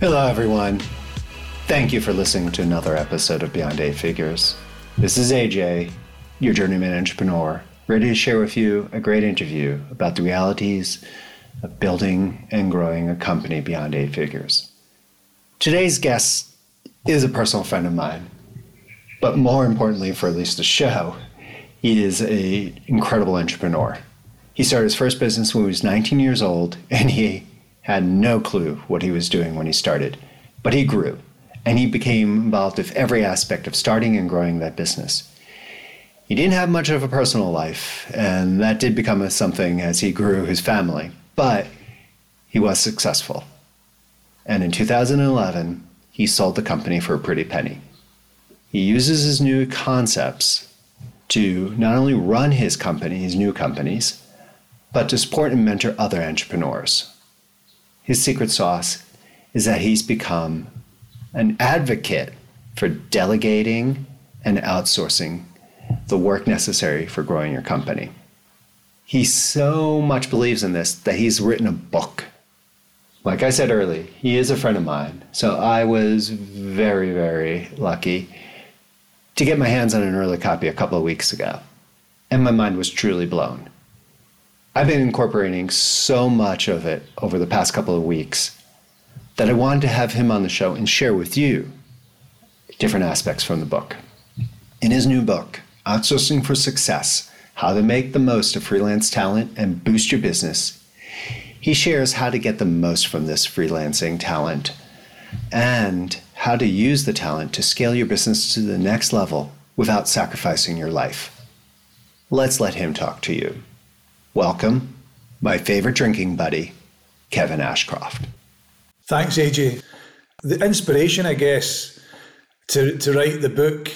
Hello, everyone. Thank you for listening to another episode of Beyond Eight Figures. This is AJ, your journeyman entrepreneur, ready to share with you a great interview about the realities of building and growing a company beyond eight figures. Today's guest is a personal friend of mine, but more importantly, for at least the show, he is an incredible entrepreneur. He started his first business when he was 19 years old, and he had no clue what he was doing when he started, but he grew and he became involved with every aspect of starting and growing that business. He didn't have much of a personal life, and that did become something as he grew his family, but he was successful. And in 2011, he sold the company for a pretty penny. He uses his new concepts to not only run his company, his new companies, but to support and mentor other entrepreneurs. His secret sauce is that he's become an advocate for delegating and outsourcing the work necessary for growing your company. He so much believes in this that he's written a book. Like I said earlier, he is a friend of mine. So I was very, very lucky to get my hands on an early copy a couple of weeks ago. And my mind was truly blown. I've been incorporating so much of it over the past couple of weeks that I wanted to have him on the show and share with you different aspects from the book. In his new book, Outsourcing for Success How to Make the Most of Freelance Talent and Boost Your Business, he shares how to get the most from this freelancing talent and how to use the talent to scale your business to the next level without sacrificing your life. Let's let him talk to you. Welcome, my favorite drinking buddy, Kevin Ashcroft. Thanks, AJ. The inspiration, I guess, to, to write the book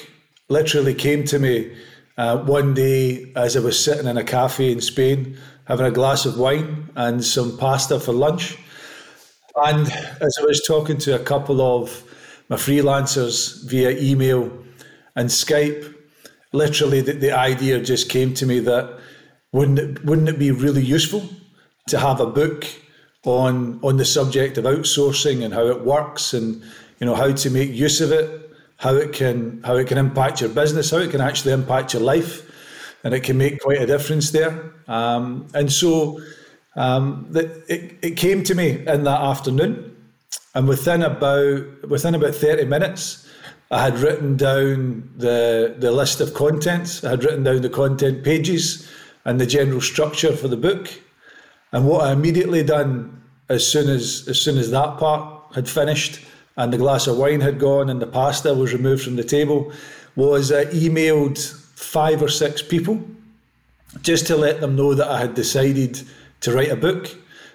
literally came to me uh, one day as I was sitting in a cafe in Spain having a glass of wine and some pasta for lunch. And as I was talking to a couple of my freelancers via email and Skype, literally the, the idea just came to me that wouldn't it, wouldn't it be really useful to have a book on on the subject of outsourcing and how it works and you know how to make use of it, how it can how it can impact your business, how it can actually impact your life, and it can make quite a difference there. Um, and so um, it, it came to me in that afternoon, and within about within about thirty minutes. I had written down the the list of contents. I had written down the content pages and the general structure for the book. And what I immediately done as soon as as soon as that part had finished and the glass of wine had gone and the pasta was removed from the table was I emailed five or six people just to let them know that I had decided to write a book.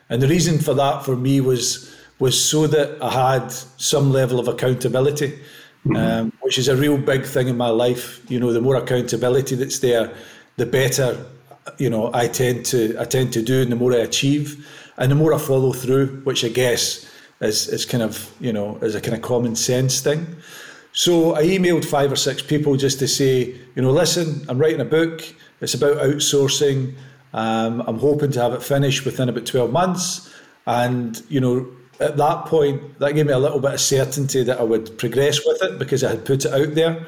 And the reason for that for me was was so that I had some level of accountability, um, which is a real big thing in my life. You know, the more accountability that's there, the better you know I tend to I tend to do, and the more I achieve, and the more I follow through, which I guess is is kind of you know is a kind of common sense thing. So I emailed five or six people just to say, you know, listen, I'm writing a book. It's about outsourcing. Um, I'm hoping to have it finished within about 12 months. And, you know, at that point, that gave me a little bit of certainty that I would progress with it because I had put it out there.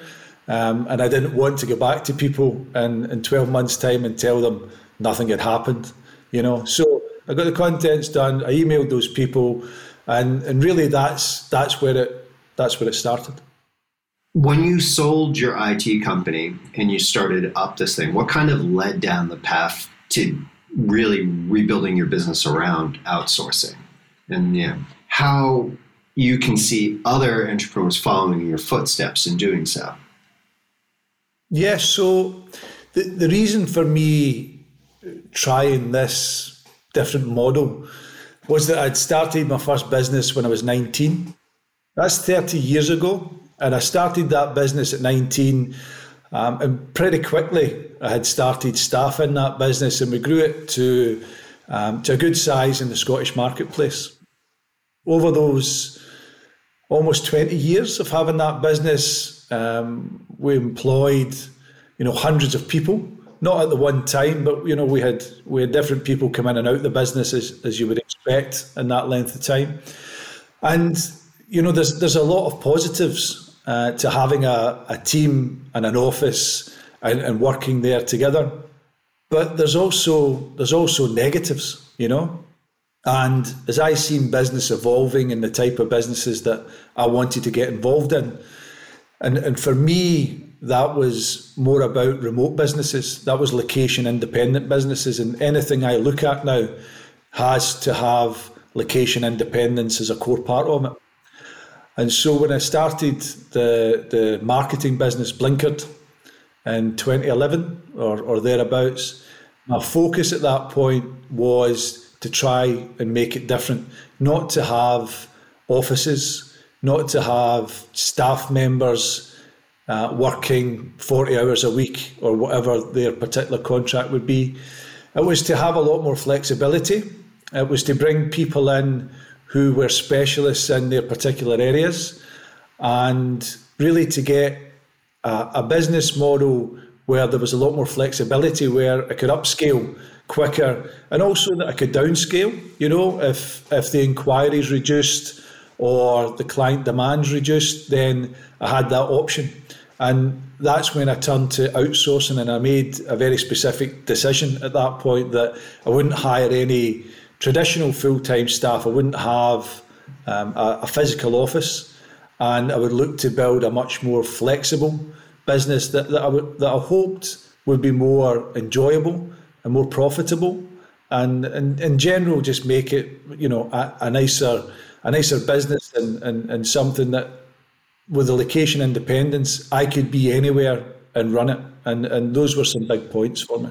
Um, and I didn't want to go back to people in, in 12 months' time and tell them nothing had happened, you know. So I got the contents done, I emailed those people, and, and really that's that's where it that's where it started. When you sold your IT company and you started up this thing, what kind of led down the path to really rebuilding your business around outsourcing? And yeah, how you can see other entrepreneurs following your footsteps in doing so. Yes, so the, the reason for me trying this different model was that I'd started my first business when I was 19. That's 30 years ago. And I started that business at 19. Um, and pretty quickly, I had started staff in that business and we grew it to, um, to a good size in the Scottish marketplace. Over those almost 20 years of having that business, um, we employed you know hundreds of people not at the one time, but you know we had we had different people come in and out the business as, as you would expect in that length of time, and you know there's there's a lot of positives uh, to having a, a team and an office and, and working there together, but there's also there's also negatives, you know. And as I seen business evolving and the type of businesses that I wanted to get involved in, and and for me, that was more about remote businesses. That was location independent businesses. And anything I look at now has to have location independence as a core part of it. And so when I started the, the marketing business Blinkered in 2011 or, or thereabouts, my focus at that point was to try and make it different, not to have offices, not to have staff members uh, working 40 hours a week or whatever their particular contract would be. It was to have a lot more flexibility. It was to bring people in who were specialists in their particular areas and really to get a, a business model where there was a lot more flexibility, where I could upscale quicker and also that I could downscale. You know, if if the inquiries reduced or the client demands reduced, then I had that option. And that's when I turned to outsourcing and I made a very specific decision at that point that I wouldn't hire any traditional full time staff, I wouldn't have um, a, a physical office, and I would look to build a much more flexible business that, that, I, that I hoped would be more enjoyable and more profitable. And, and in general, just make it, you know, a, a nicer, a nicer business and, and, and something that with the location independence, I could be anywhere and run it. And, and those were some big points for me.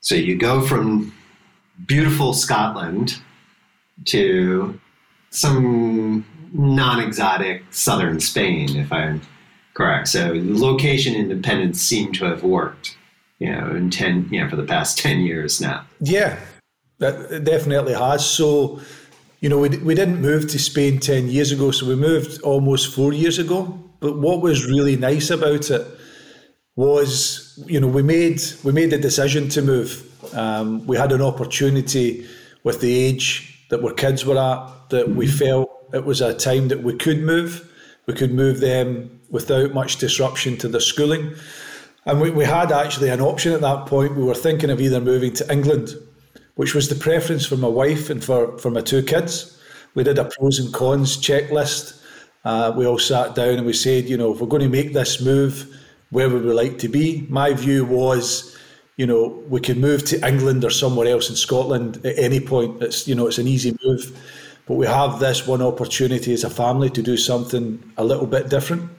So you go from beautiful Scotland to some non exotic southern Spain, if I'm correct. So location independence seemed to have worked, you know, in 10, you know, for the past 10 years now. Yeah, that definitely has. So, you know, we, we didn't move to Spain 10 years ago, so we moved almost four years ago. But what was really nice about it was, you know, we made we made the decision to move. Um, we had an opportunity with the age that our kids were at that we mm-hmm. felt it was a time that we could move. We could move them without much disruption to their schooling. And we, we had actually an option at that point. We were thinking of either moving to England which was the preference for my wife and for, for my two kids. We did a pros and cons checklist. Uh, we all sat down and we said, you know, if we're going to make this move, where would we like to be? My view was, you know, we could move to England or somewhere else in Scotland at any point. It's, you know, it's an easy move. But we have this one opportunity as a family to do something a little bit different.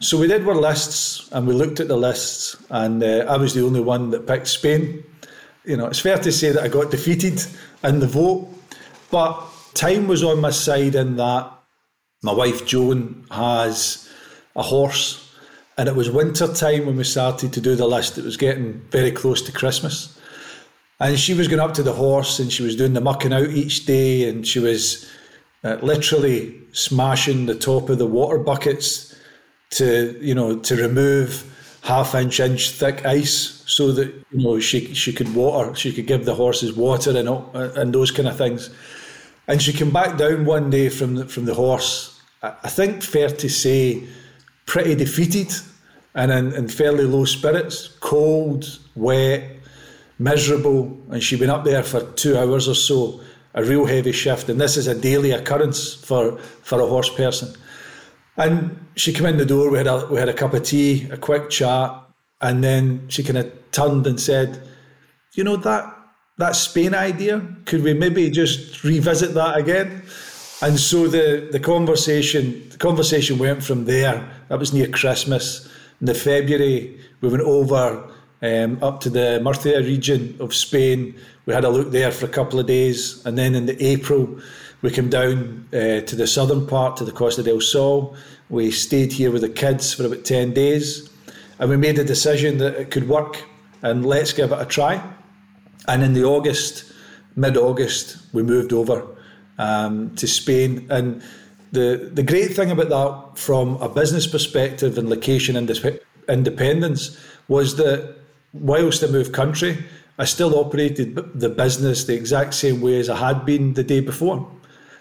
So we did our lists and we looked at the lists, and uh, I was the only one that picked Spain you know, it's fair to say that I got defeated in the vote, but time was on my side in that my wife Joan has a horse, and it was winter time when we started to do the list. It was getting very close to Christmas. And she was going up to the horse and she was doing the mucking out each day, and she was uh, literally smashing the top of the water buckets to, you know, to remove half inch inch thick ice so that you know she she could water she could give the horses water and and those kind of things. And she came back down one day from the, from the horse I think fair to say pretty defeated and in, in fairly low spirits cold wet miserable and she'd been up there for two hours or so a real heavy shift and this is a daily occurrence for for a horse person and she came in the door. We had a we had a cup of tea, a quick chat, and then she kind of turned and said, "You know that that Spain idea. Could we maybe just revisit that again?" And so the the conversation the conversation went from there. That was near Christmas. In the February, we went over um, up to the Murcia region of Spain. We had a look there for a couple of days, and then in the April, we came down uh, to the southern part, to the Costa del Sol. We stayed here with the kids for about 10 days, and we made a decision that it could work, and let's give it a try. And in the August, mid August, we moved over um, to Spain. And the, the great thing about that, from a business perspective and location independence, was that whilst I moved country, I still operated the business the exact same way as I had been the day before.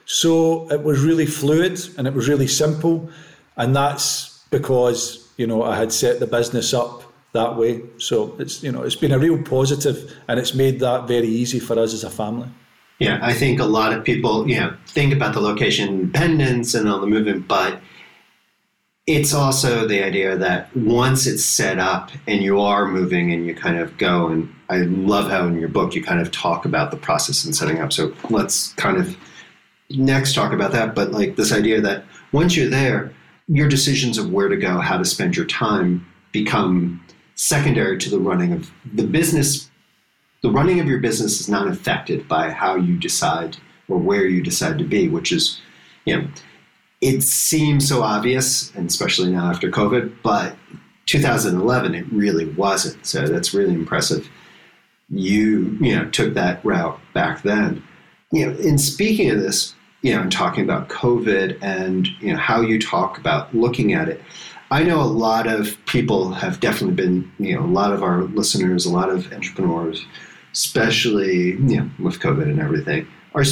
So it was really fluid and it was really simple. And that's because, you know, I had set the business up that way. So it's, you know, it's been a real positive and it's made that very easy for us as a family. Yeah, I think a lot of people, you know, think about the location independence and all the movement, but it's also the idea that once it's set up and you are moving and you kind of go and i love how in your book you kind of talk about the process and setting up. So let's kind of next talk about that but like this idea that once you're there your decisions of where to go how to spend your time become secondary to the running of the business. The running of your business is not affected by how you decide or where you decide to be which is you know it seems so obvious, and especially now after COVID, but 2011 it really wasn't. So that's really impressive. You you know took that route back then. You know, in speaking of this, you know, and talking about COVID and you know how you talk about looking at it. I know a lot of people have definitely been, you know, a lot of our listeners, a lot of entrepreneurs, especially you know with COVID and everything, are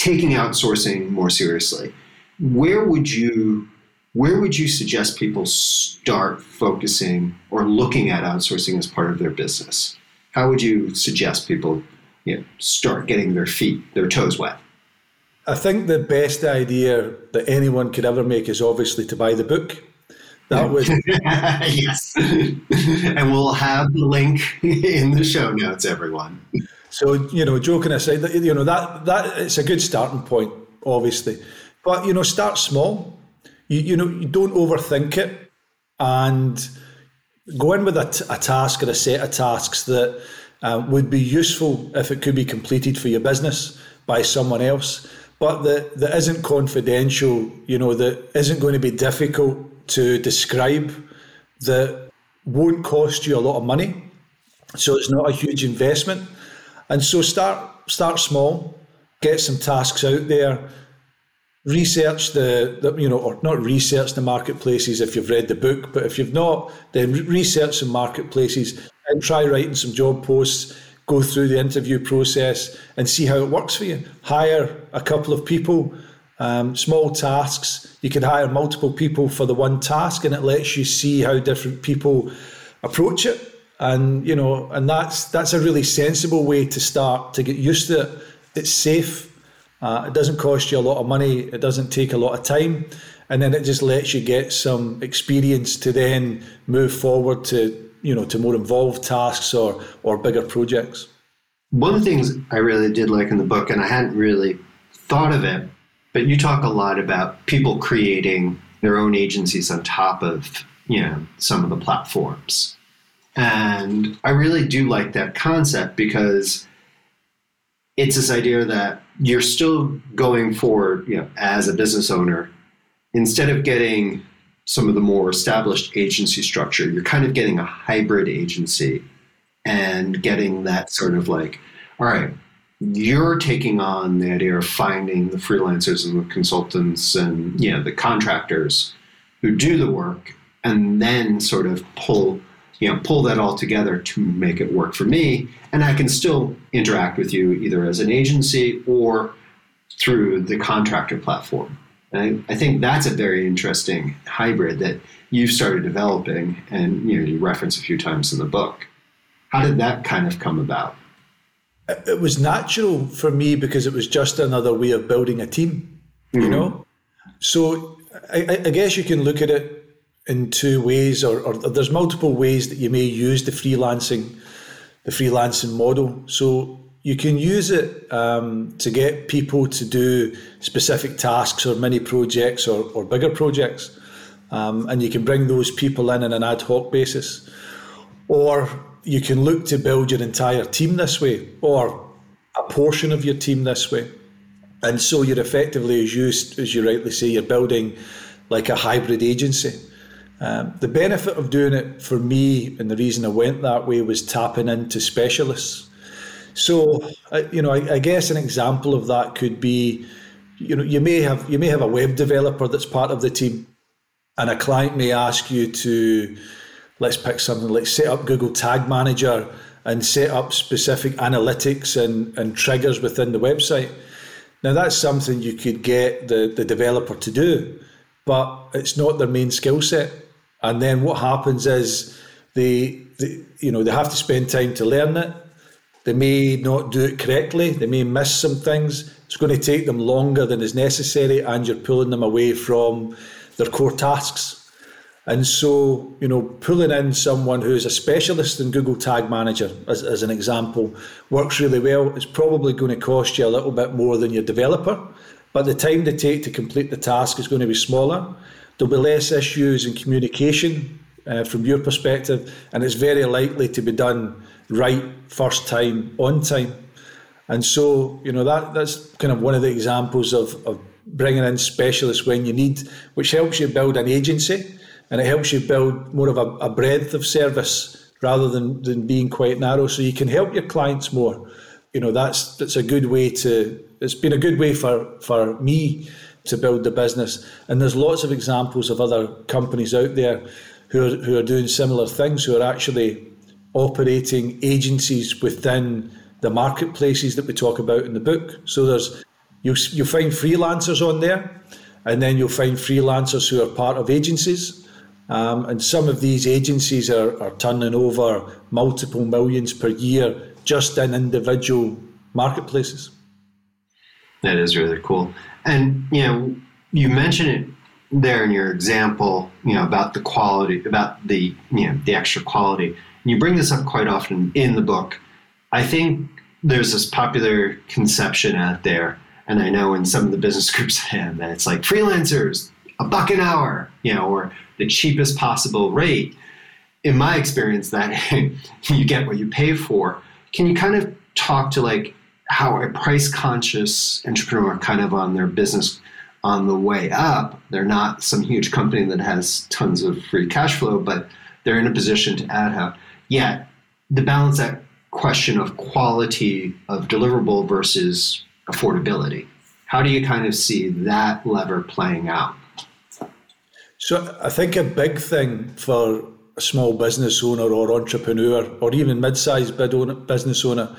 taking outsourcing more seriously, where would you where would you suggest people start focusing or looking at outsourcing as part of their business? How would you suggest people you know, start getting their feet, their toes wet? I think the best idea that anyone could ever make is obviously to buy the book. That was yes, and we'll have the link in the show notes, everyone. So you know, joking aside, you know that that it's a good starting point, obviously, but you know, start small. You you know, you don't overthink it, and go in with a, a task or a set of tasks that uh, would be useful if it could be completed for your business by someone else, but that that isn't confidential. You know, that isn't going to be difficult to describe. That won't cost you a lot of money, so it's not a huge investment and so start start small, get some tasks out there, research the, the, you know or not research the marketplaces if you've read the book, but if you've not, then research some marketplaces and try writing some job posts. Go through the interview process and see how it works for you. Hire a couple of people, um, small tasks. You can hire multiple people for the one task, and it lets you see how different people approach it and you know, and that's that's a really sensible way to start to get used to it. It's safe. Uh, it doesn't cost you a lot of money. It doesn't take a lot of time, and then it just lets you get some experience to then move forward to you know to more involved tasks or or bigger projects. One of the things I really did like in the book, and I hadn't really thought of it, but you talk a lot about people creating their own agencies on top of you know some of the platforms and I really do like that concept because it's this idea that you're still going forward, you know, as a business owner, instead of getting some of the more established agency structure, you're kind of getting a hybrid agency and getting that sort of like, all right, you're taking on the idea of finding the freelancers and the consultants and you know the contractors who do the work and then sort of pull you know pull that all together to make it work for me. And i can still interact with you either as an agency or through the contractor platform. And I, I think that's a very interesting hybrid that you've started developing and you know you reference a few times in the book. How did that kind of come about? It was natural for me because it was just another way of building a team you mm-hmm. know? So I, I guess you can look at it in two ways, or, or there's multiple ways that you may use the freelancing, the freelancing model. So you can use it um, to get people to do specific tasks or mini projects or, or bigger projects. Um, and you can bring those people in on an ad hoc basis. Or you can look to build your entire team this way, or a portion of your team this way. And so you're effectively, as you, as you rightly say, you're building like a hybrid agency. Um, the benefit of doing it for me, and the reason I went that way, was tapping into specialists. So, you know, I, I guess an example of that could be, you know, you may have you may have a web developer that's part of the team, and a client may ask you to, let's pick something like set up Google Tag Manager and set up specific analytics and, and triggers within the website. Now that's something you could get the, the developer to do, but it's not their main skill set. And then what happens is they, they you know they have to spend time to learn it. They may not do it correctly. They may miss some things. It's going to take them longer than is necessary, and you're pulling them away from their core tasks. And so, you know, pulling in someone who's a specialist in Google Tag Manager, as, as an example, works really well. It's probably going to cost you a little bit more than your developer, but the time they take to complete the task is going to be smaller. There'll be less issues in communication uh, from your perspective, and it's very likely to be done right first time, on time. And so, you know, that that's kind of one of the examples of, of bringing in specialists when you need, which helps you build an agency and it helps you build more of a, a breadth of service rather than, than being quite narrow. So you can help your clients more. You know, that's that's a good way to it's been a good way for, for me to build the business. And there's lots of examples of other companies out there who are, who are doing similar things, who are actually operating agencies within the marketplaces that we talk about in the book. So there's you you find freelancers on there, and then you'll find freelancers who are part of agencies. Um, and some of these agencies are, are turning over multiple millions per year just in individual marketplaces. That is really cool. And, you know, you mentioned it there in your example, you know, about the quality, about the, you know, the extra quality. And you bring this up quite often in the book. I think there's this popular conception out there, and I know in some of the business groups I am, that it's like freelancers, a buck an hour, you know, or the cheapest possible rate. In my experience, that you get what you pay for. Can you kind of talk to like how a price conscious entrepreneur kind of on their business on the way up, they're not some huge company that has tons of free cash flow, but they're in a position to add how. Yet, the balance that question of quality of deliverable versus affordability. How do you kind of see that lever playing out? So I think a big thing for a small business owner or entrepreneur or even mid-sized business owner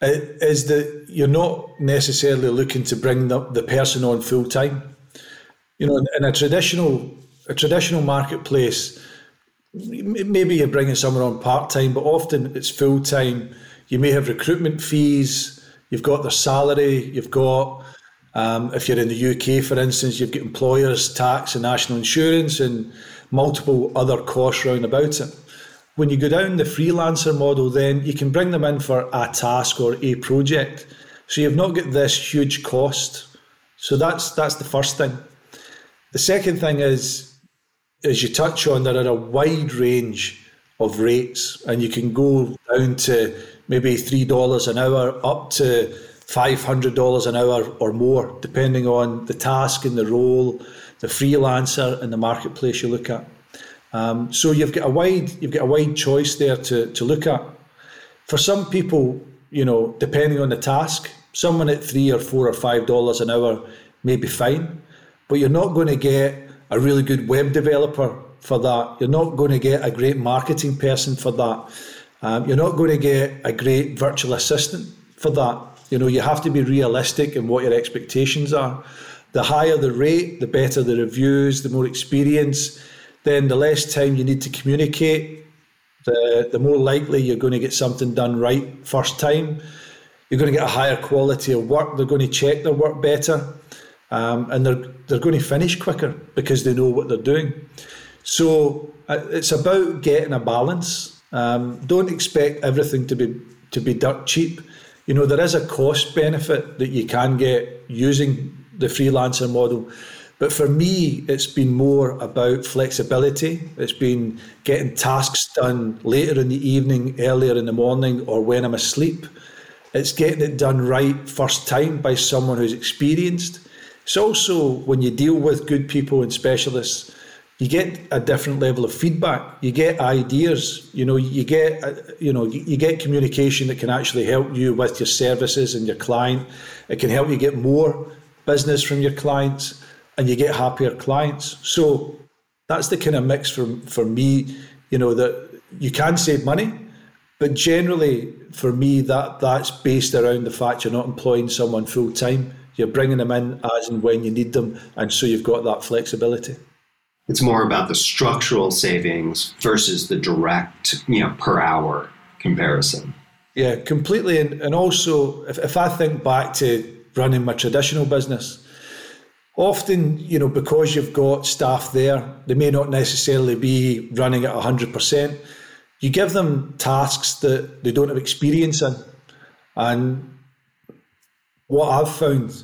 is that you're not necessarily looking to bring the, the person on full time. You know, in a traditional a traditional marketplace, maybe you're bringing someone on part time, but often it's full time. You may have recruitment fees. You've got their salary. You've got um, if you're in the UK, for instance, you've got employers' tax and national insurance and multiple other costs round about it. When you go down the freelancer model, then you can bring them in for a task or a project. So you've not got this huge cost. So that's that's the first thing. The second thing is, as you touch on, there are a wide range of rates, and you can go down to maybe three dollars an hour up to $500 an hour or more, depending on the task and the role, the freelancer and the marketplace you look at. Um, so you've got a wide you've got a wide choice there to, to look at. For some people, you know, depending on the task, someone at three or four or five dollars an hour may be fine, but you're not going to get a really good web developer for that. You're not going to get a great marketing person for that. Um, you're not going to get a great virtual assistant for that. You know, you have to be realistic in what your expectations are. The higher the rate, the better the reviews, the more experience, then the less time you need to communicate, the, the more likely you're going to get something done right first time. You're going to get a higher quality of work. They're going to check their work better. Um, and they're, they're going to finish quicker because they know what they're doing. So uh, it's about getting a balance. Um, don't expect everything to be to be dirt cheap you know, there is a cost benefit that you can get using the freelancer model. But for me, it's been more about flexibility. It's been getting tasks done later in the evening, earlier in the morning, or when I'm asleep. It's getting it done right first time by someone who's experienced. It's also when you deal with good people and specialists, you get a different level of feedback. You get ideas. You know, you get uh, you know you get communication that can actually help you with your services and your client. It can help you get more business from your clients and you get happier clients. So that's the kind of mix for, for me, you know, that you can save money, but generally for me, that that's based around the fact you're not employing someone full time. You're bringing them in as and when you need them. And so you've got that flexibility. It's more about the structural savings versus the direct, you know, per hour comparison. Yeah, completely. And, and also, if, if I think back to running my traditional business, often, you know, because you've got staff there, they may not necessarily be running at 100%. You give them tasks that they don't have experience in. And what I've found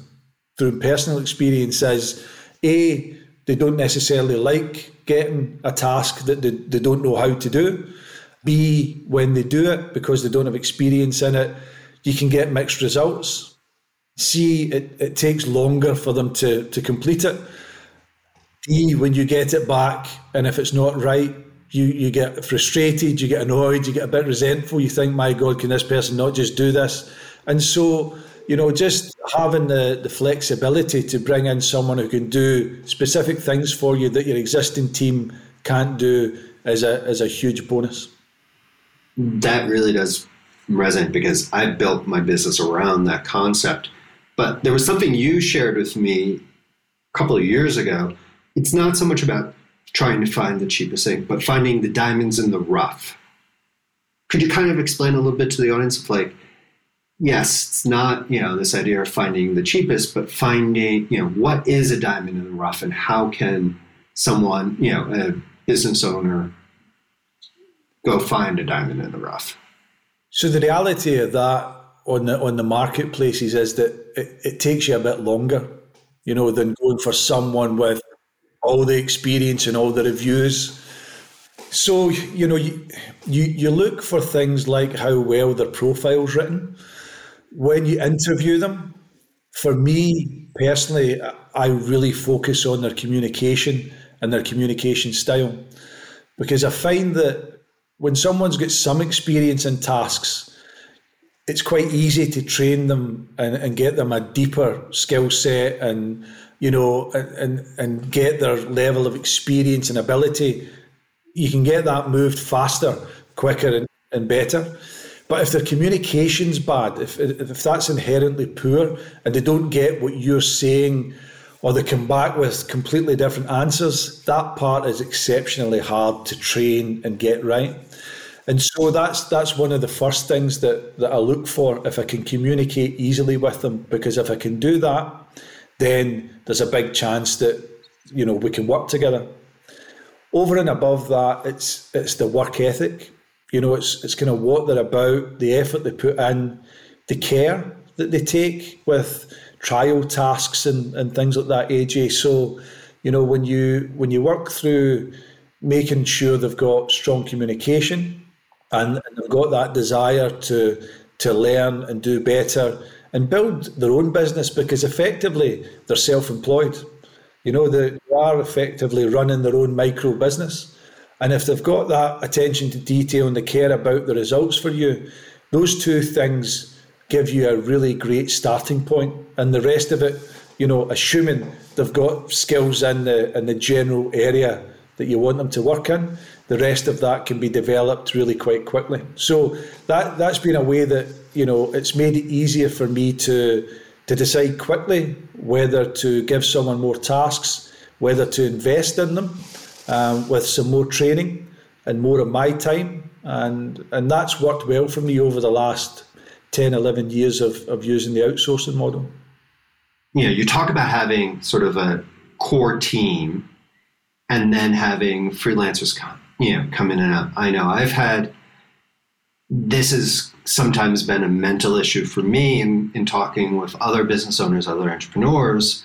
through personal experience is A, they don't necessarily like getting a task that they, they don't know how to do. B, when they do it, because they don't have experience in it, you can get mixed results C, it, it takes longer for them to, to complete it. D, when you get it back and if it's not right, you, you get frustrated, you get annoyed, you get a bit resentful. You think, my God, can this person not just do this? And so, you know, just having the, the flexibility to bring in someone who can do specific things for you that your existing team can't do is a, is a huge bonus. That really does resonate because I built my business around that concept but there was something you shared with me a couple of years ago. It's not so much about trying to find the cheapest thing, but finding the diamonds in the rough. Could you kind of explain a little bit to the audience of like, yes, it's not, you know, this idea of finding the cheapest, but finding, you know, what is a diamond in the rough and how can someone, you know, a business owner go find a diamond in the rough? So the reality of that on the on the marketplaces is that it, it takes you a bit longer, you know, than going for someone with all the experience and all the reviews. So you know, you you, you look for things like how well their profile's written when you interview them. For me personally, I really focus on their communication and their communication style because I find that when someone's got some experience in tasks it's quite easy to train them and, and get them a deeper skill set and you know and and get their level of experience and ability. You can get that moved faster quicker and, and better. But if their communication's bad if, if that's inherently poor and they don't get what you're saying or they come back with completely different answers that part is exceptionally hard to train and get right and so that's that's one of the first things that, that I look for if I can communicate easily with them. Because if I can do that, then there's a big chance that you know we can work together. Over and above that, it's it's the work ethic. You know, it's it's kind of what they're about, the effort they put in, the care that they take with trial tasks and, and things like that, AJ. So, you know, when you when you work through making sure they've got strong communication, and, and they've got that desire to to learn and do better and build their own business because effectively they're self-employed. You know, they are effectively running their own micro business. And if they've got that attention to detail and they care about the results for you, those two things give you a really great starting point. And the rest of it, you know, assuming they've got skills in the in the general area that you want them to work in, the rest of that can be developed really quite quickly. So that that's been a way that you know it's made it easier for me to to decide quickly whether to give someone more tasks, whether to invest in them um, with some more training and more of my time, and and that's worked well for me over the last 10, 11 years of, of using the outsourcing model. Know, you talk about having sort of a core team and then having freelancers come you know, come in and out. I know I've had this has sometimes been a mental issue for me in, in talking with other business owners, other entrepreneurs.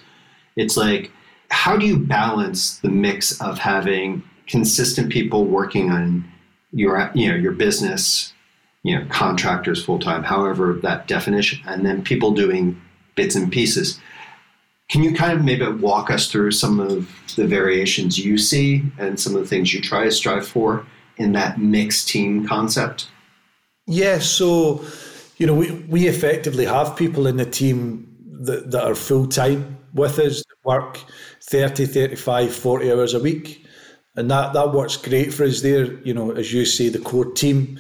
It's like how do you balance the mix of having consistent people working on your you know your business you know contractors full time however that definition and then people doing bits and pieces can you kind of maybe walk us through some of the variations you see and some of the things you try to strive for in that mixed team concept yeah so you know we, we effectively have people in the team that, that are full time with us work 30 35 40 hours a week and that that works great for us there. You know, as you say, the core team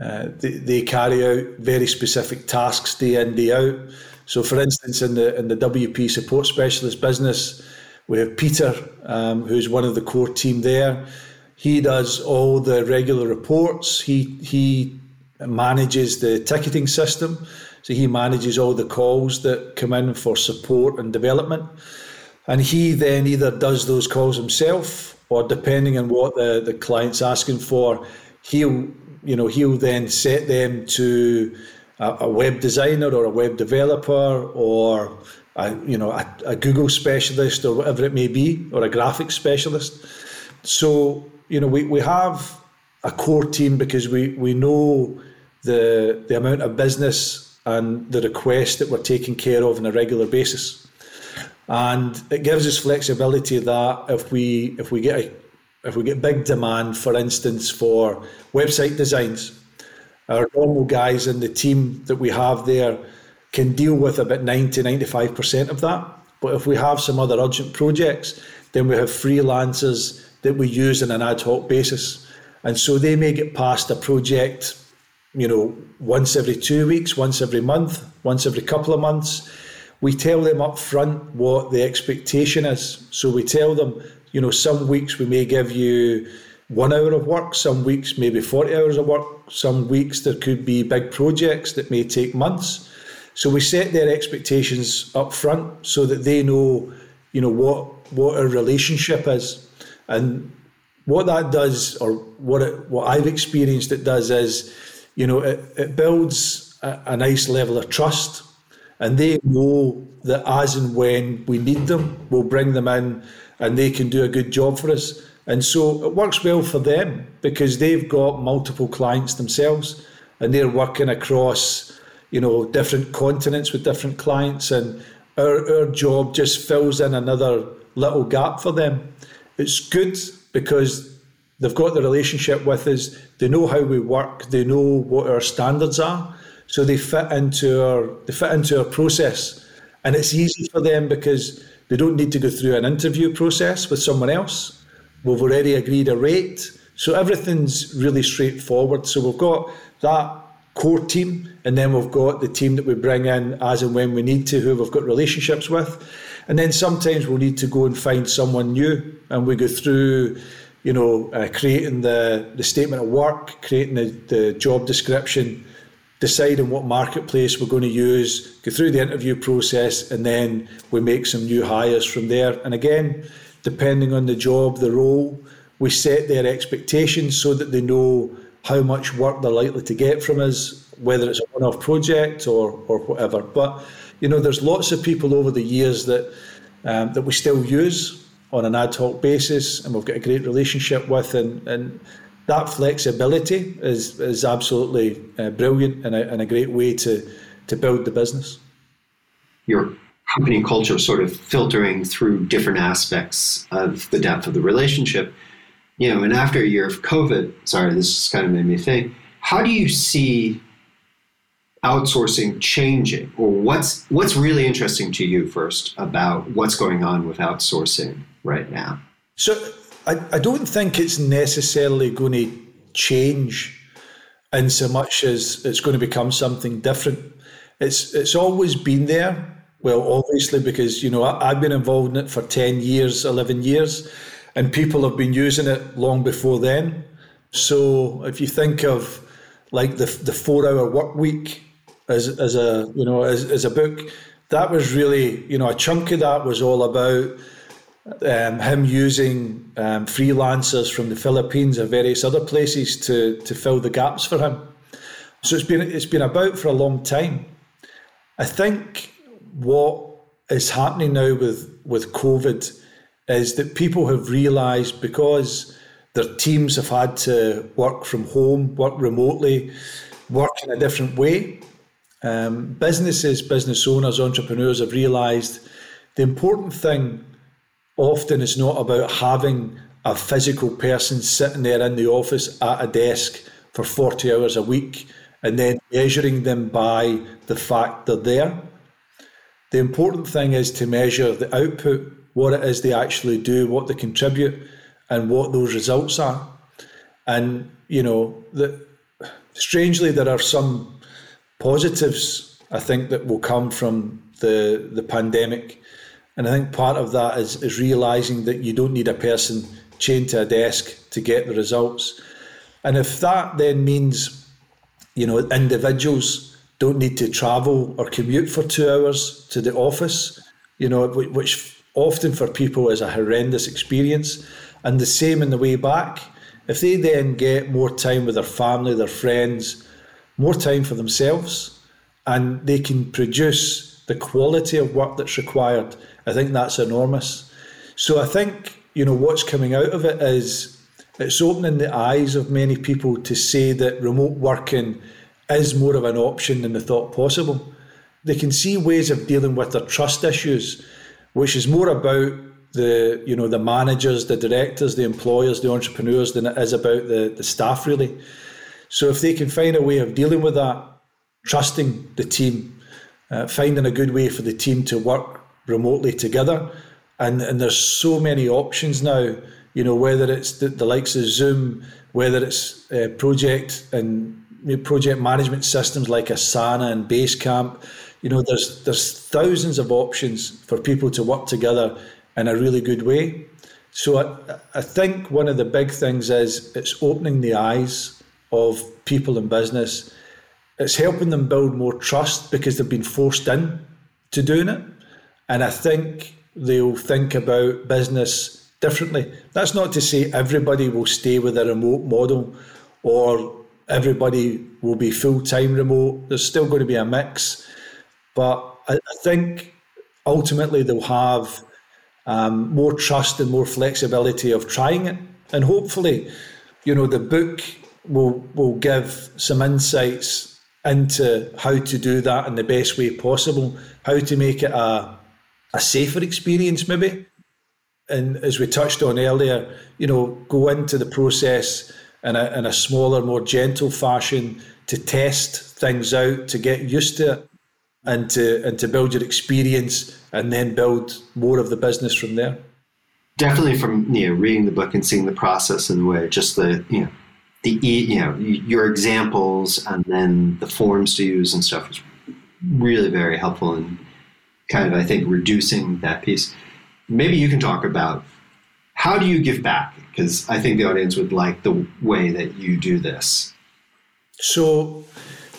uh, they, they carry out very specific tasks day in day out. So, for instance, in the in the WP support specialist business, we have Peter, um, who's one of the core team there. He does all the regular reports. He he manages the ticketing system. So he manages all the calls that come in for support and development. And he then either does those calls himself or depending on what the, the client's asking for, he'll you know he'll then set them to a, a web designer or a web developer or a, you know a, a, Google specialist or whatever it may be or a graphics specialist. So you know we, we have a core team because we, we know the the amount of business and the requests that we're taking care of on a regular basis and it gives us flexibility that if we if we get a, if we get big demand, for instance, for website designs, our normal guys in the team that we have there can deal with about 90 95% of that. But if we have some other urgent projects, then we have freelancers that we use on an ad hoc basis. And so they may get past a project, you know, once every two weeks, once every month, once every couple of months we tell them up front what the expectation is. So we tell them, you know, some weeks we may give you one hour of work, some weeks maybe 40 hours of work, some weeks there could be big projects that may take months. So we set their expectations up front so that they know, you know, what what our relationship is. And what that does, or what it, what I've experienced it does is, you know, it, it builds a, a nice level of trust and they know that as and when we need them, we'll bring them in and they can do a good job for us. And so it works well for them because they've got multiple clients themselves and they're working across, you know, different continents with different clients and our, our job just fills in another little gap for them. It's good because they've got the relationship with us, they know how we work, they know what our standards are. So they fit into our they fit into our process, and it's easy for them because they don't need to go through an interview process with someone else. We've already agreed a rate, so everything's really straightforward. So we've got that core team, and then we've got the team that we bring in as and when we need to, who we've got relationships with, and then sometimes we'll need to go and find someone new, and we go through you know, uh, creating the, the statement of work, creating the, the job description, deciding what marketplace we're going to use, go through the interview process, and then we make some new hires from there. And again, depending on the job, the role, we set their expectations so that they know how much work they're likely to get from us, whether it's a one-off project or or whatever. But you know, there's lots of people over the years that um, that we still use on an ad hoc basis, and we've got a great relationship with, and and that flexibility is is absolutely uh, brilliant and a, and a great way to to build the business. Your company culture sort of filtering through different aspects of the depth of the relationship. You know, and after a year of COVID, sorry, this just kind of made me think. How do you see outsourcing changing, or what's what's really interesting to you first about what's going on with outsourcing right now? So I, I don't think it's necessarily going to change in so much as it's going to become something different. It's it's always been there. Well, obviously, because you know I, I've been involved in it for ten years, eleven years, and people have been using it long before then. So if you think of like the the four hour work week as as a you know as, as a book, that was really you know a chunk of that was all about um, him using um, freelancers from the Philippines or various other places to to fill the gaps for him. So it's been it's been about for a long time. I think what is happening now with with COVID is that people have realised because their teams have had to work from home, work remotely, work in a different way. Um, businesses, business owners, entrepreneurs have realised the important thing often is not about having a physical person sitting there in the office at a desk for 40 hours a week and then measuring them by the fact they're there. The important thing is to measure the output, what it is they actually do, what they contribute, and what those results are. And, you know, strangely, there are some positives, I think, that will come from the, the pandemic. And I think part of that is, is realizing that you don't need a person chained to a desk to get the results. And if that then means, you know, individuals don't need to travel or commute for two hours to the office, you know, which often for people is a horrendous experience. And the same in the way back. If they then get more time with their family, their friends, more time for themselves, and they can produce the quality of work that's required, I think that's enormous. So I think, you know, what's coming out of it is it's opening the eyes of many people to say that remote working is more of an option than they thought possible. They can see ways of dealing with their trust issues, which is more about the you know the managers, the directors, the employers, the entrepreneurs than it is about the, the staff really. So if they can find a way of dealing with that, trusting the team, uh, finding a good way for the team to work remotely together, and and there's so many options now. You know whether it's the, the likes of Zoom, whether it's uh, project and project management systems like Asana and Basecamp. You know, there's there's thousands of options for people to work together in a really good way. So I, I think one of the big things is it's opening the eyes of people in business. It's helping them build more trust because they've been forced in to doing it. And I think they'll think about business differently. That's not to say everybody will stay with a remote model or everybody will be full time remote. There's still going to be a mix. But I, I think ultimately they'll have um, more trust and more flexibility of trying it. And hopefully, you know, the book will will give some insights into how to do that in the best way possible, how to make it a a safer experience, maybe. And as we touched on earlier, you know, go into the process in a, in a smaller, more gentle fashion to test things out, to get used to it, and to and to build your experience and then build more of the business from there. Definitely from you know reading the book and seeing the process and where just the you know the you know your examples and then the forms to use and stuff was really very helpful in kind of I think reducing that piece. Maybe you can talk about how do you give back because I think the audience would like the way that you do this. So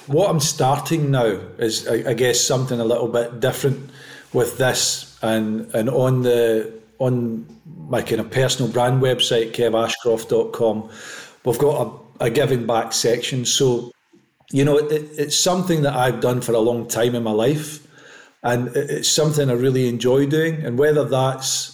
what I'm starting now is, I, guess, something a little bit different with this, and and on the on my kind of personal brand website, kevashcroft.com, we've got a, a giving back section. So, you know, it, it's something that I've done for a long time in my life, and it, it's something I really enjoy doing. And whether that's,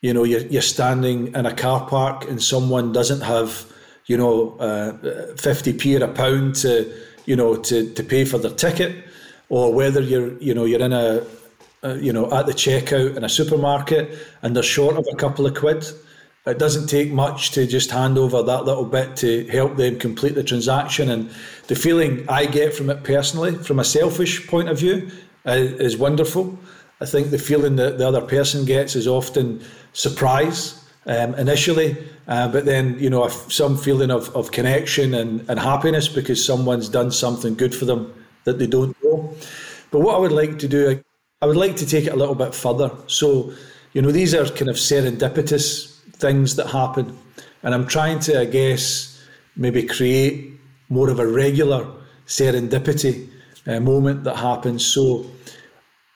you know, you're, you're standing in a car park and someone doesn't have, you know, uh, 50p or a pound to you know, to, to pay for their ticket, or whether you're, you know, you're in a, a, you know, at the checkout in a supermarket and they're short of a couple of quid. It doesn't take much to just hand over that little bit to help them complete the transaction. And the feeling I get from it personally, from a selfish point of view, uh, is wonderful. I think the feeling that the other person gets is often surprise um, initially, uh, but then you know some feeling of, of connection and, and happiness because someone's done something good for them that they don't know. But what I would like to do, I would like to take it a little bit further. So, you know, these are kind of serendipitous things that happen, and I'm trying to, I guess, maybe create more of a regular serendipity uh, moment that happens. So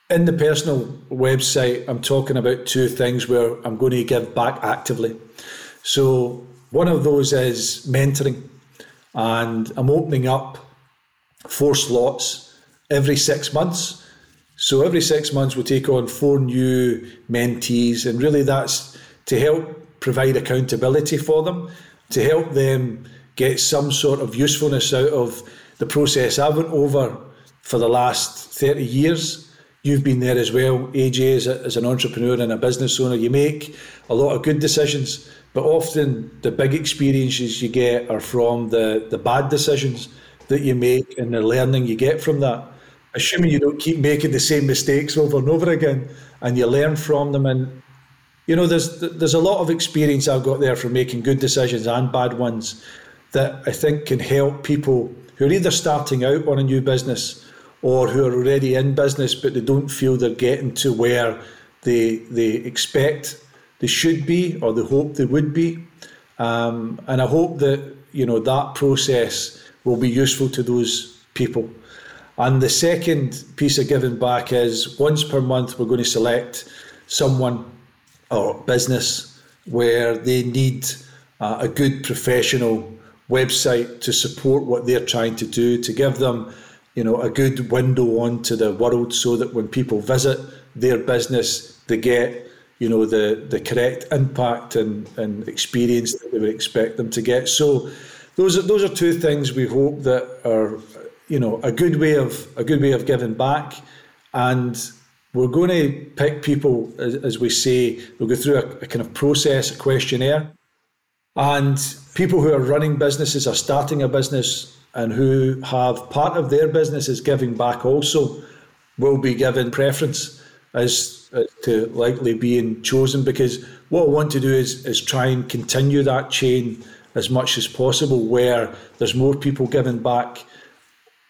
in the personal website, I'm talking about two things where I'm going to give back actively. So, one of those is mentoring, and I'm opening up four slots every six months. So, every six months, we'll take on four new mentees, and really that's to help provide accountability for them, to help them get some sort of usefulness out of the process I went over for the last 30 years. You've been there as well, AJ, as, a, as an entrepreneur and a business owner. You make a lot of good decisions, but often the big experiences you get are from the, the bad decisions that you make and the learning you get from that. Assuming you don't keep making the same mistakes over and over again and you learn from them. And, you know, there's, there's a lot of experience I've got there from making good decisions and bad ones that I think can help people who are either starting out on a new business or who are already in business but they don't feel they're getting to where they they expect they should be or they hope they would be. Um, and I hope that you know that process will be useful to those people. And the second piece of giving back is once per month we're going to select someone or business where they need uh, a good professional website to support what they're trying to do, to give them, you know, a good window onto the world so that when people visit their business, they get, you know, the, the correct impact and, and experience that they would expect them to get. So those are those are two things we hope that are, you know, a good way of a good way of giving back. And we're going to pick people, as, as we say, we'll go through a, a kind of process, a questionnaire. And people who are running businesses are starting a business and who have part of their business is giving back also will be given preference as, as to likely being chosen because what I want to do is is try and continue that chain as much as possible where there's more people giving back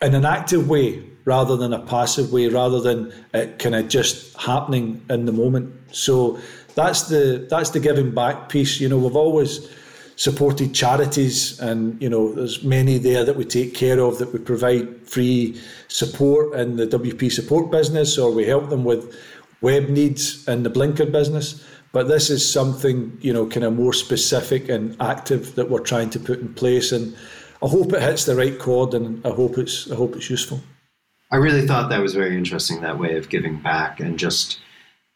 in an active way rather than a passive way rather than it kind of just happening in the moment. So that's the that's the giving back piece. You know we've always supported charities, and you know there's many there that we take care of that we provide free support in the WP support business, or we help them with web needs in the Blinker business. But this is something you know kind of more specific and active that we're trying to put in place, and I hope it hits the right chord, and I hope it's I hope it's useful. I really thought that was very interesting that way of giving back and just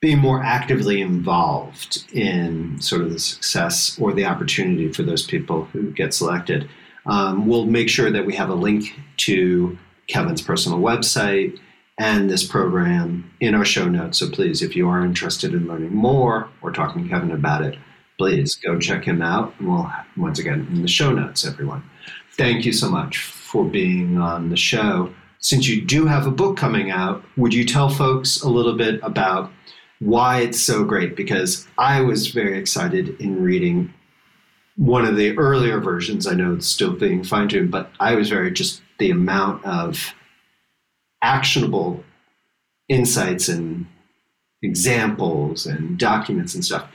being more actively involved in sort of the success or the opportunity for those people who get selected. Um, we'll make sure that we have a link to Kevin's personal website and this program in our show notes. So please, if you are interested in learning more or talking to Kevin about it, please go check him out. And we'll, once again, in the show notes, everyone. Thank you so much for being on the show. Since you do have a book coming out, would you tell folks a little bit about why it's so great because I was very excited in reading one of the earlier versions. I know it's still being fine tuned, but I was very just the amount of actionable insights and examples and documents and stuff.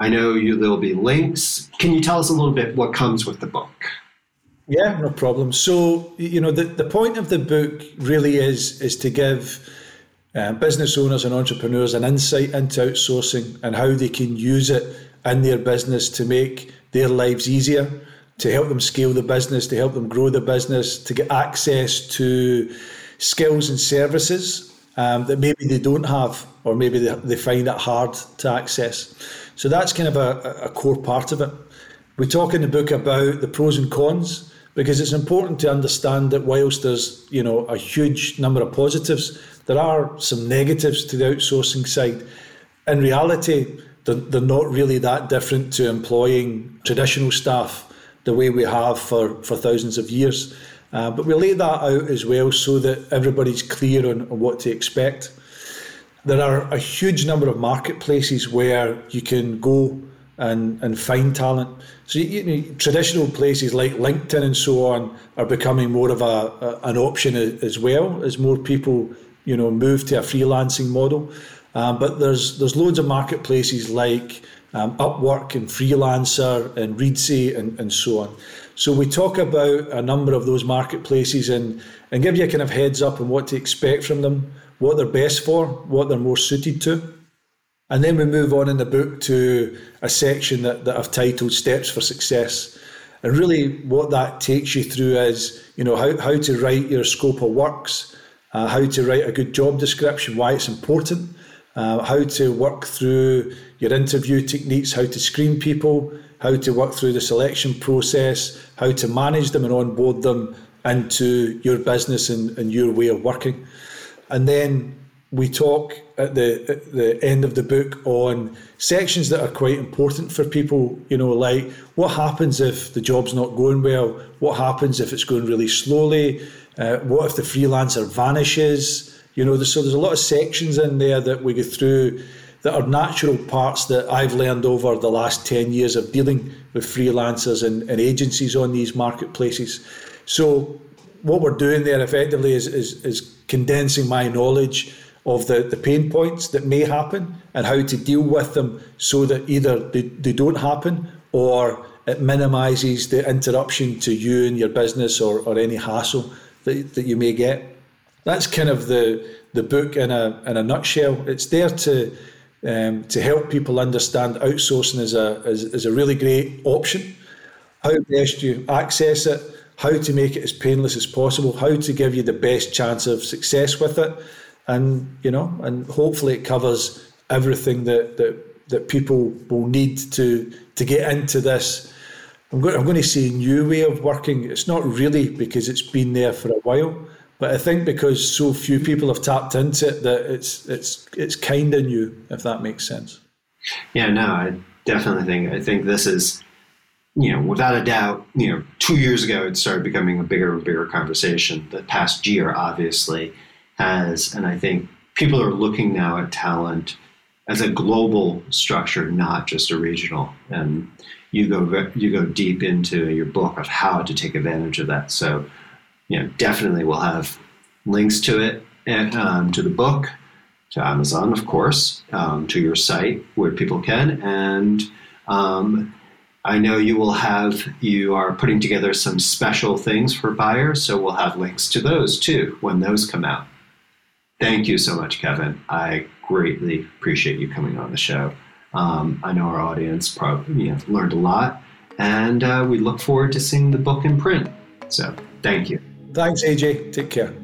I know you there'll be links. Can you tell us a little bit what comes with the book? Yeah, no problem. So, you know, the, the point of the book really is is to give uh, business owners and entrepreneurs an insight into outsourcing and how they can use it in their business to make their lives easier, to help them scale the business, to help them grow the business, to get access to skills and services um, that maybe they don't have or maybe they, they find it hard to access. So that's kind of a, a core part of it. We talk in the book about the pros and cons because it's important to understand that whilst there's you know a huge number of positives there are some negatives to the outsourcing side. In reality, they're, they're not really that different to employing traditional staff the way we have for, for thousands of years. Uh, but we lay that out as well so that everybody's clear on, on what to expect. There are a huge number of marketplaces where you can go and, and find talent. So you, you know, traditional places like LinkedIn and so on are becoming more of a, a, an option as well as more people you know, move to a freelancing model. Um, but there's there's loads of marketplaces like um, Upwork and Freelancer and Reedsy and, and so on. So we talk about a number of those marketplaces and, and give you a kind of heads up on what to expect from them, what they're best for, what they're more suited to. And then we move on in the book to a section that, that I've titled Steps for Success. And really what that takes you through is, you know, how, how to write your scope of works, uh, how to write a good job description, why it's important, uh, how to work through your interview techniques, how to screen people, how to work through the selection process, how to manage them and onboard them into your business and, and your way of working. And then we talk at the at the end of the book on sections that are quite important for people. You know, like what happens if the job's not going well? What happens if it's going really slowly? Uh, what if the freelancer vanishes? You know, so there's a lot of sections in there that we go through that are natural parts that I've learned over the last 10 years of dealing with freelancers and, and agencies on these marketplaces. So, what we're doing there effectively is, is, is condensing my knowledge of the, the pain points that may happen and how to deal with them so that either they, they don't happen or it minimises the interruption to you and your business or, or any hassle that, that you may get. That's kind of the, the book in a, in a nutshell. It's there to, um, to help people understand outsourcing is a, is, is a really great option, how best you access it, how to make it as painless as possible, how to give you the best chance of success with it and you know, and hopefully it covers everything that that that people will need to to get into this. I'm going, I'm going to say new way of working. It's not really because it's been there for a while, but I think because so few people have tapped into it that it's it's it's kind of new, if that makes sense. Yeah, no, I definitely think I think this is, you know, without a doubt, you know, two years ago it started becoming a bigger and bigger conversation. The past year, obviously, has, and I think people are looking now at talent as a global structure, not just a regional. And you go you go deep into your book of how to take advantage of that. So, you know, definitely we'll have links to it and um, to the book, to Amazon, of course, um, to your site where people can, and um, I know you will have you are putting together some special things for buyers, so we'll have links to those too when those come out. Thank you so much, Kevin. I greatly appreciate you coming on the show. Um, I know our audience probably you know, learned a lot, and uh, we look forward to seeing the book in print. So, thank you. Thanks, AJ. Take care.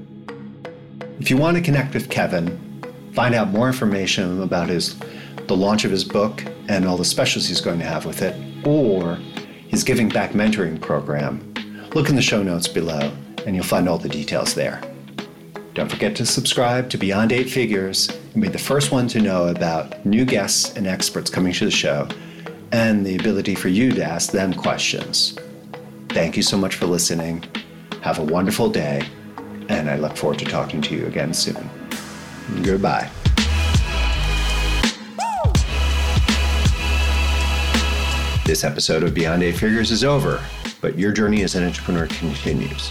If you want to connect with Kevin, find out more information about his the launch of his book and all the specials he's going to have with it, or his Giving Back mentoring program, look in the show notes below, and you'll find all the details there. Don't forget to subscribe to Beyond Eight Figures and be the first one to know about new guests and experts coming to the show and the ability for you to ask them questions. Thank you so much for listening. Have a wonderful day, and I look forward to talking to you again soon. Goodbye. This episode of Beyond Eight Figures is over, but your journey as an entrepreneur continues.